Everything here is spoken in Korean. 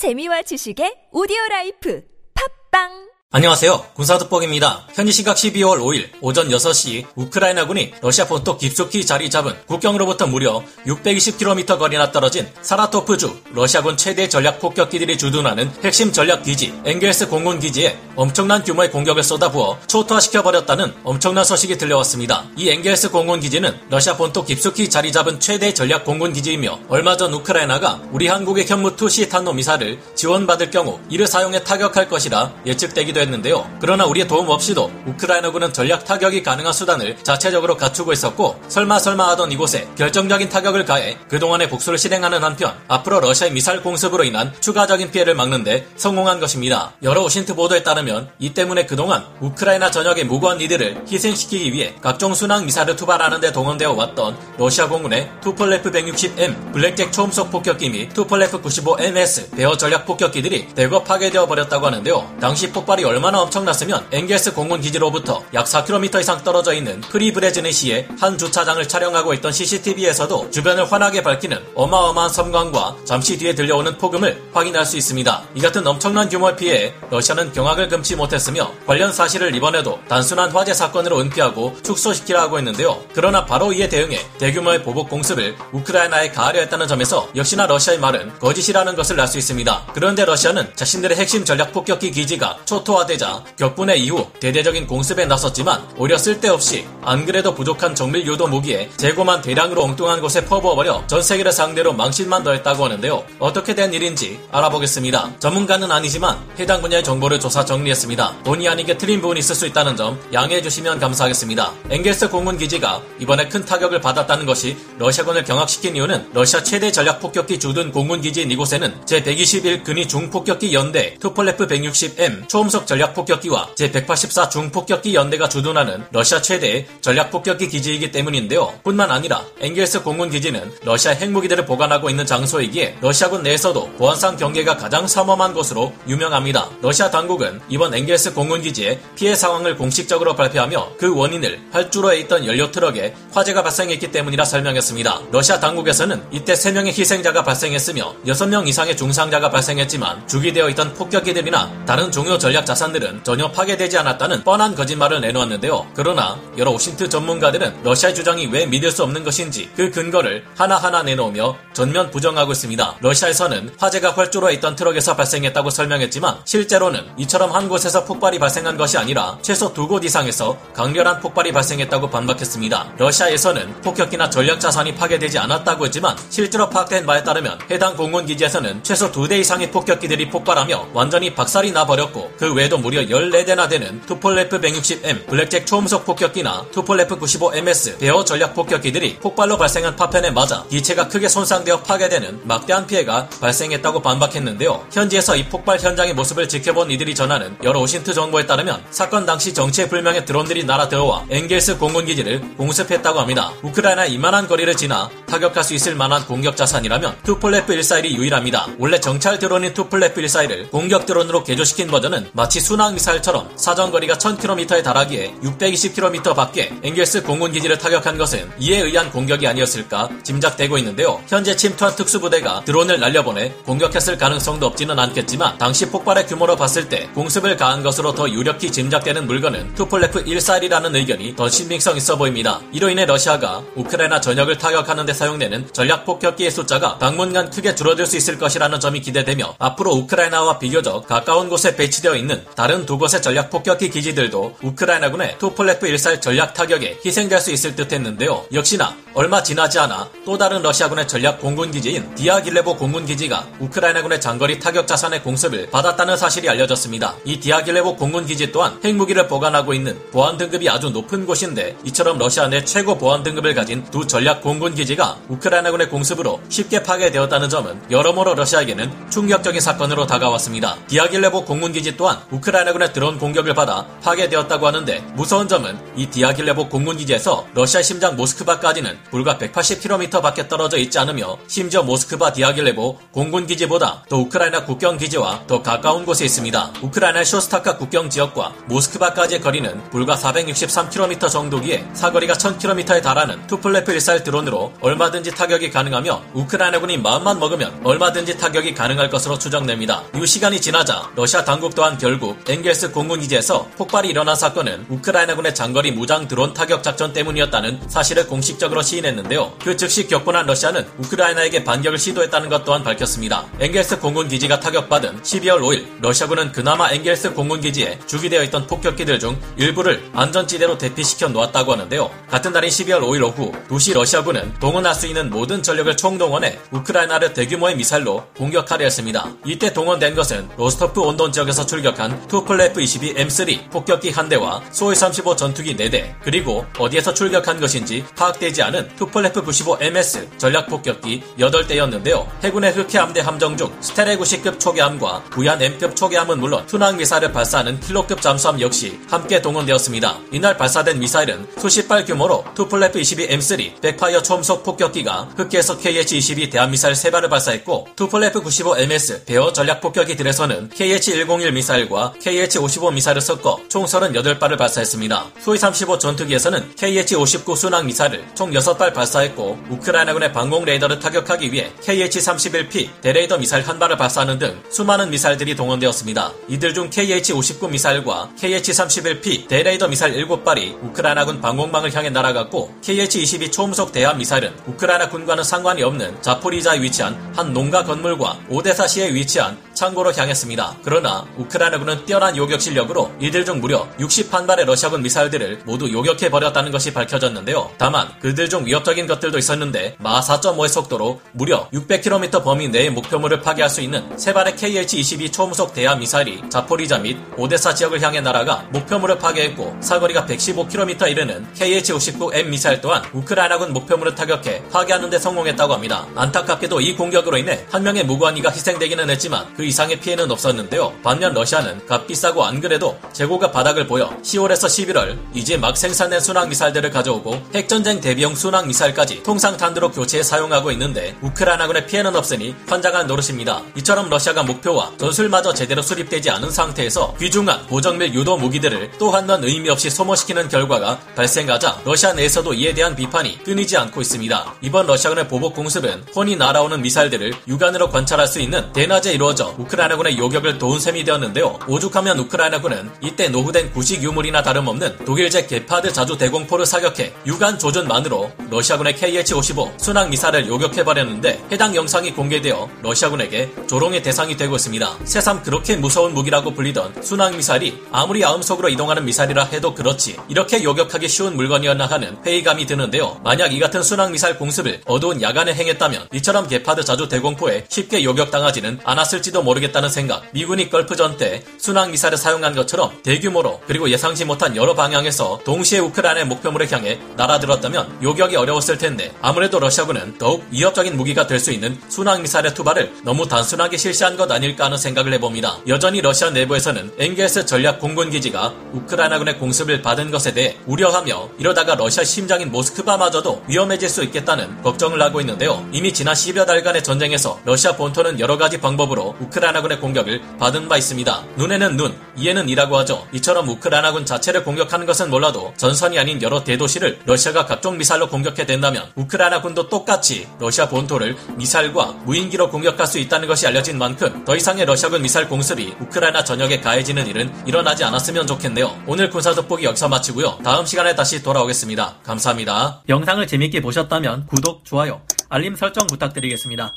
재미와 지식의 오디오 라이프. 팟빵 안녕하세요. 군사특보입니다. 현지 시각 12월 5일 오전 6시 우크라이나군이 러시아 본토 깊숙이 자리 잡은 국경으로부터 무려 620km 거리나 떨어진 사라토프주 러시아군 최대 전략 폭격기들이 주둔하는 핵심 전략 기지 엥겔스 공군 기지에 엄청난 규모의 공격을 쏟아부어 초토화시켜 버렸다는 엄청난 소식이 들려왔습니다. 이 엥겔스 공군 기지는 러시아 본토 깊숙이 자리 잡은 최대 전략 공군 기지이며 얼마 전 우크라이나가 우리 한국의 현무2 C 탄도 미사일을 지원받을 경우 이를 사용해 타격할 것이라 예측되기도 했는데요. 그러나 우리의 도움 없이도 우크라이나군은 전략 타격이 가능한 수단을 자체적으로 갖추고 있었고 설마 설마 하던 이곳에 결정적인 타격을 가해 그동안의 복수를 실행하는 한편 앞으로 러시아의 미사일 공습으로 인한 추가적인 피해를 막는데 성공한 것입니다. 여러 OSINT 보도에 따르면 이 때문에 그동안 우크라이나 전역의 무고한 이들을 희생시키기 위해 각종 순항 미사일을 투발하는 데 동원되어 왔던 러시아 공군의 투폴레프 160M 블랙잭 초음속 폭격기 및 투폴레프 95MS 베어 전략 폭격기들이 대거 파괴되어 버렸다고 하는데요. 당시 폭발이 얼마나 엄청났으면 엥겔스 공군 기지로부터 약 4km 이상 떨어져 있는 프리브레즈네시의 한 주차장을 촬영하고 있던 CCTV에서도 주변을 환하게 밝히는 어마어마한 섬광과 잠시 뒤에 들려오는 폭음을 확인할 수 있습니다. 이 같은 엄청난 규모의 피해에 러시아는 경악을 금치 못했으며 관련 사실을 이번에도 단순한 화재 사건으로 은폐하고 축소시키려 하고 있는데요. 그러나 바로 이에 대응해 대규모의 보복 공습을 우크라이나에 가하려 했다는 점에서 역시나 러시아의 말은 거짓이라는 것을 알 수 있습니다. 그런데 러시아는 자신들의 핵심 전략 폭격기 기지가 초토화 활성화되자 격분해 이후 대대적인 공습에 나섰지만 오히려 쓸데없이 안 그래도 부족한 정밀 유도 무기에 재고만 대량으로 엉뚱한 곳에 퍼부어버려 전 세계를 상대로 망신만 더했다고 하는데요. 어떻게 된 일인지 알아보겠습니다. 전문가는 아니지만 해당 분야의 정보를 조사 정리했습니다. 본의 아니게 틀린 부분이 있을 수 있다는 점 양해해 주시면 감사하겠습니다. 엥겔스 공군 기지가 이번에 큰 타격을 받았다는 것이 러시아군을 경악시킨 이유는 러시아 최대 전략 폭격기 주둔 공군 기지인 이곳에는 제121 근위 중폭격기 연대 투폴레프 160M 초음속 전략 폭격기와 제184 중폭격기 연대가 주둔하는 러시아 최대의 전략 폭격기 기지이기 때문인데요. 뿐만 아니라 엥겔스 공군 기지는 러시아 핵무기들을 보관하고 있는 장소이기에 러시아군 내에서도 보안상 경계가 가장 삼엄한 곳으로 유명합니다. 러시아 당국은 이번 엥겔스 공군 기지의 피해 상황을 공식적으로 발표하며 그 원인을 활주로에 있던 연료 트럭에 화재가 발생했기 때문이라 설명했습니다. 러시아 당국에서는 이때 3명의 희생자가 발생했으며 6명 이상의 중상자가 발생했지만 주기되어 있던 폭격기들이나 다른 중요 전략 자산 자산들은 전혀 파괴되지 않았다는 뻔한 거짓말을 내놓았는데요. 그러나 여러 OSINT 전문가들은 러시아의 주장이 왜 믿을 수 없는 것인지 그 근거를 하나하나 내놓으며 전면 부정하고 있습니다. 러시아에서는 화재가 활주로에 있던 트럭에서 발생했다고 설명했지만 실제로는 이처럼 한 곳에서 폭발이 발생한 것이 아니라 최소 두 곳 이상에서 강렬한 폭발이 발생했다고 반박했습니다. 러시아에서는 폭격기나 전략 자산이 파괴되지 않았다고 했지만 실제로 파악된 바에 따르면 해당 공군 기지에서는 최소 두 대 이상의 폭격기들이 폭발하며 완전히 박살이 나버렸고 그 외 에도 무려 14대나 되는 투폴레프 160M 블랙잭 초음속 폭격기나 투폴레프 95MS 베어 전략 폭격기들이 폭발로 발생한 파편에 맞아 기체가 크게 손상되어 파괴되는 막대한 피해가 발생했다고 반박했는데요. 현지에서 이 폭발 현장의 모습을 지켜본 이들이 전하는 여러 OSINT 정보에 따르면 사건 당시 정체불명의 드론들이 날아들어와 엥겔스 공군기지를 공습했다고 합니다. 우크라이나 이만한 거리를 지나 타격할 수 있을 만한 공격 자산이라면 투폴레프 141이 유일합니다. 원래 정찰 드론인 투폴레프 141을 공격 드론으로 개조시킨 버전은 마치 순항 미사일처럼 사정거리가 1000km에 달하기에 620km 밖에 엥겔스 공군 기지를 타격한 것은 이에 의한 공격이 아니었을까 짐작되고 있는데요. 현재 침투한 특수부대가 드론을 날려보내 공격했을 가능성도 없지는 않겠지만 당시 폭발의 규모로 봤을 때 공습을 가한 것으로 더 유력히 짐작되는 물건은 투폴레프 141이라는 의견이 더 신빙성 있어 보입니다. 이로 인해 러시아가 우크라이나 전역을 타격하는 데 사용되는 전략 폭격기의 숫자가 당분간 크게 줄어들 수 있을 것이라는 점이 기대되며 앞으로 우크라이나와 비교적 가까운 곳에 배치되어 있는 다른 두 곳의 전략 폭격기 기지들도 우크라이나군의 투폴레프 141 전략 타격에 희생될 수 있을 듯 했는데요. 역시나 얼마 지나지 않아 또 다른 러시아군의 전략 공군 기지인 디아길레보 공군 기지가 우크라이나군의 장거리 타격 자산의 공습을 받았다는 사실이 알려졌습니다. 이 디아길레보 공군 기지 또한 핵무기를 보관하고 있는 보안 등급이 아주 높은 곳인데 이처럼 러시아 내 최고 보안 등급을 가진 두 전략 공군 기지가 우크라이나군의 공습으로 쉽게 파괴되었다는 점은 여러모로 러시아에게는 충격적인 사건으로 다가왔습니다. 디아길레보 공군 기지 또한 우크라이나군의 드론 공격을 받아 파괴되었다고 하는데 무서운 점은 이 디아길레보 공군기지에서 러시아 심장 모스크바까지는 불과 180km 밖에 떨어져 있지 않으며 심지어 모스크바 디아길레보 공군기지보다 더 우크라이나 국경기지와 더 가까운 곳에 있습니다. 우크라이나 쇼스타카 국경 지역과 모스크바까지의 거리는 불과 463km 정도기에 사거리가 1000km에 달하는 투플레프 141 드론으로 얼마든지 타격이 가능하며 우크라이나군이 마음만 먹으면 얼마든지 타격이 가능할 것으로 추정됩니다. 이후 시간이 지나자 러시아 당국 또한 결국 엥겔스 공군기지에서 폭발이 일어난 사건은 우크라이나군의 장거리 무장 드론 타격 작전 때문이었다는 사실을 공식적으로 시인했는데요. 그 즉시 격분한 러시아는 우크라이나에게 반격을 시도했다는 것 또한 밝혔습니다. 엥겔스 공군기지가 타격받은 12월 5일 러시아군은 그나마 엥겔스 공군기지에 주기되어 있던 폭격기들 중 일부를 안전지대로 대피시켜 놓았다고 하는데요. 같은 날인 12월 5일 오후 도시 러시아군은 동원할 수 있는 모든 전력을 총동원해 우크라이나를 대규모의 미사일로 공격하려 했습니다. 이때 동원된 것은 로스토프 온돈 지역에서 출격한 투플레프 22 M3 폭격기 한 대와 수호이 35 전투기 4대 그리고 어디에서 출격한 것인지 파악되지 않은 투플레프 95 MS 전략 폭격기 8대였는데요. 해군의 흑해 함대 함정 중 스테레 90급 초계함과 부얀 M급 초계함은 물론 미사일을 발사하는 킬로급 잠수함 역시 함께 동원되었습니다. 이날 발사된 미사일은 수십 발 규모로 투플레프 22 M3 백파이어 초음속 폭격기가 흑해에서 KH-22 대함미사일 3발을 발사했고 투플레프 95 MS 베어 전략 폭격기들에서는 KH-101 미사일과 KH-55 미사일을 섞어 총 38발을 발사했습니다. 소위 35 전투기에서는 KH-59 순항 미사일을 총6 발 발사했고 우크라이나군의 방공 레이더를 타격하기 위해 KH-31P 대레이더 미사일 한 발을 발사하는 등 수많은 미사일들이 동원되었습니다. 이들 중 KH-59 미사일과 KH-31P 대레이더 미사일 7발이 우크라이나군 방공망을 향해 날아갔고 KH-22 초음속 대함 미사일은 우크라이나 군과는 상관이 없는 자포리자에 위치한 한 농가 건물과 오데사시에 위치한 창고로 향했습니다. 그러나 우크라이나군은 뛰어난 요격 실력으로 이들 중 무려 61발의 러시아군 미사일들을 모두 요격해 버렸다는 것이 밝혀졌는데요. 다만 그들 중 위협적인 것들도 있었는데 마 4.5의 속도로 무려 600km 범위 내의 목표물을 파괴할 수 있는 세 발의 KH-22 초음속 대함 미사일이 자포리자 및 오데사 지역을 향해 날아가 목표물을 파괴했고 사거리가 115km 이르는 KH-59M 미사일 또한 우크라이나군 목표물을 타격해 파괴하는 데 성공했다고 합니다. 안타깝게도 이 공격으로 인해 한 명의 무관이가 희생되기는 했지만 그 이상의 피해는 없었는데요. 반면 러시아는 값비싸고 안 그래도 재고가 바닥을 보여 10월에서 11월 이제 막 생산된 순항 미사일들을 가져오고 핵전쟁 대비용 순항 미사일까지 통상 탄두로 교체해 사용하고 있는데 우크라이나군의 피해는 없으니 환장한 노릇입니다. 이처럼 러시아가 목표와 전술마저 제대로 수립되지 않은 상태에서 귀중한 보정밀 유도 무기들을 또 한 번 의미 없이 소모시키는 결과가 발생하자 러시아 내에서도 이에 대한 비판이 끊이지 않고 있습니다. 이번 러시아군의 보복 공습은 훤히 날아오는 미사일들을 육안으로 관찰할 수 있는 대낮에 이루어져 우크라이나군의 요격을 도운 셈이 되었는데요. 오죽하면 우크라이나군은 이때 노후된 구식 유물이나 다름없는 독일제 게파드 자주 대공포를 사격해 육안 조준만으로 러시아군의 KH-55 순항 미사일을 요격해버렸는데 해당 영상이 공개되어 러시아군에게 조롱의 대상이 되고 있습니다. 새삼 그렇게 무서운 무기라고 불리던 순항 미사일이 아무리 아음속으로 이동하는 미사일이라 해도 그렇지 이렇게 요격하기 쉬운 물건이었나 하는 회의감이 드는데요. 만약 이 같은 순항 미사일 공습을 어두운 야간에 행했다면 이처럼 게파드 자주 대공포에 쉽게 요격당하지는 않았을지도 모르겠다는 생각. 미군이 걸프전 때 순항 미사일을 사용한 것처럼 대규모로 그리고 예상치 못한 여러 방향에서 동시에 우크라이나의 목표물을 향해 날아들었다면 요격이 어려웠을 텐데 아무래도 러시아군은 더욱 위협적인 무기가 될 수 있는 순항 미사일의 투발을 너무 단순하게 실시한 것 아닐까 하는 생각을 해봅니다. 여전히 러시아 내부에서는 엥겔스 전략 공군 기지가 우크라이나군의 공습을 받은 것에 대해 우려하며 이러다가 러시아 심장인 모스크바마저도 위험해질 수 있겠다는 걱정을 하고 있는데요. 이미 지난 10여 달간의 전쟁에서 러시아 본토는 여러 가지 방법으로 우크라이나군의 공격을 받은 바 있습니다. 눈에는 눈, 이에는 이라고 하죠. 이처럼 우크라이나군 자체를 공격하는 것은 몰라도 전선이 아닌 여러 대도시를 러시아가 각종 미사일로 공격해 된다면 우크라이나군도 똑같이 러시아 본토를 미사일과 무인기로 공격할 수 있다는 것이 알려진 만큼 더 이상의 러시아군 미사일 공습이 우크라이나 전역에 가해지는 일은 일어나지 않았으면 좋겠네요. 오늘 군사 돋보기 여기서 마치고요. 다음 시간에 다시 돌아오겠습니다. 감사합니다. 영상을 재밌게 보셨다면 구독, 좋아요, 알림 설정 부탁드리겠습니다.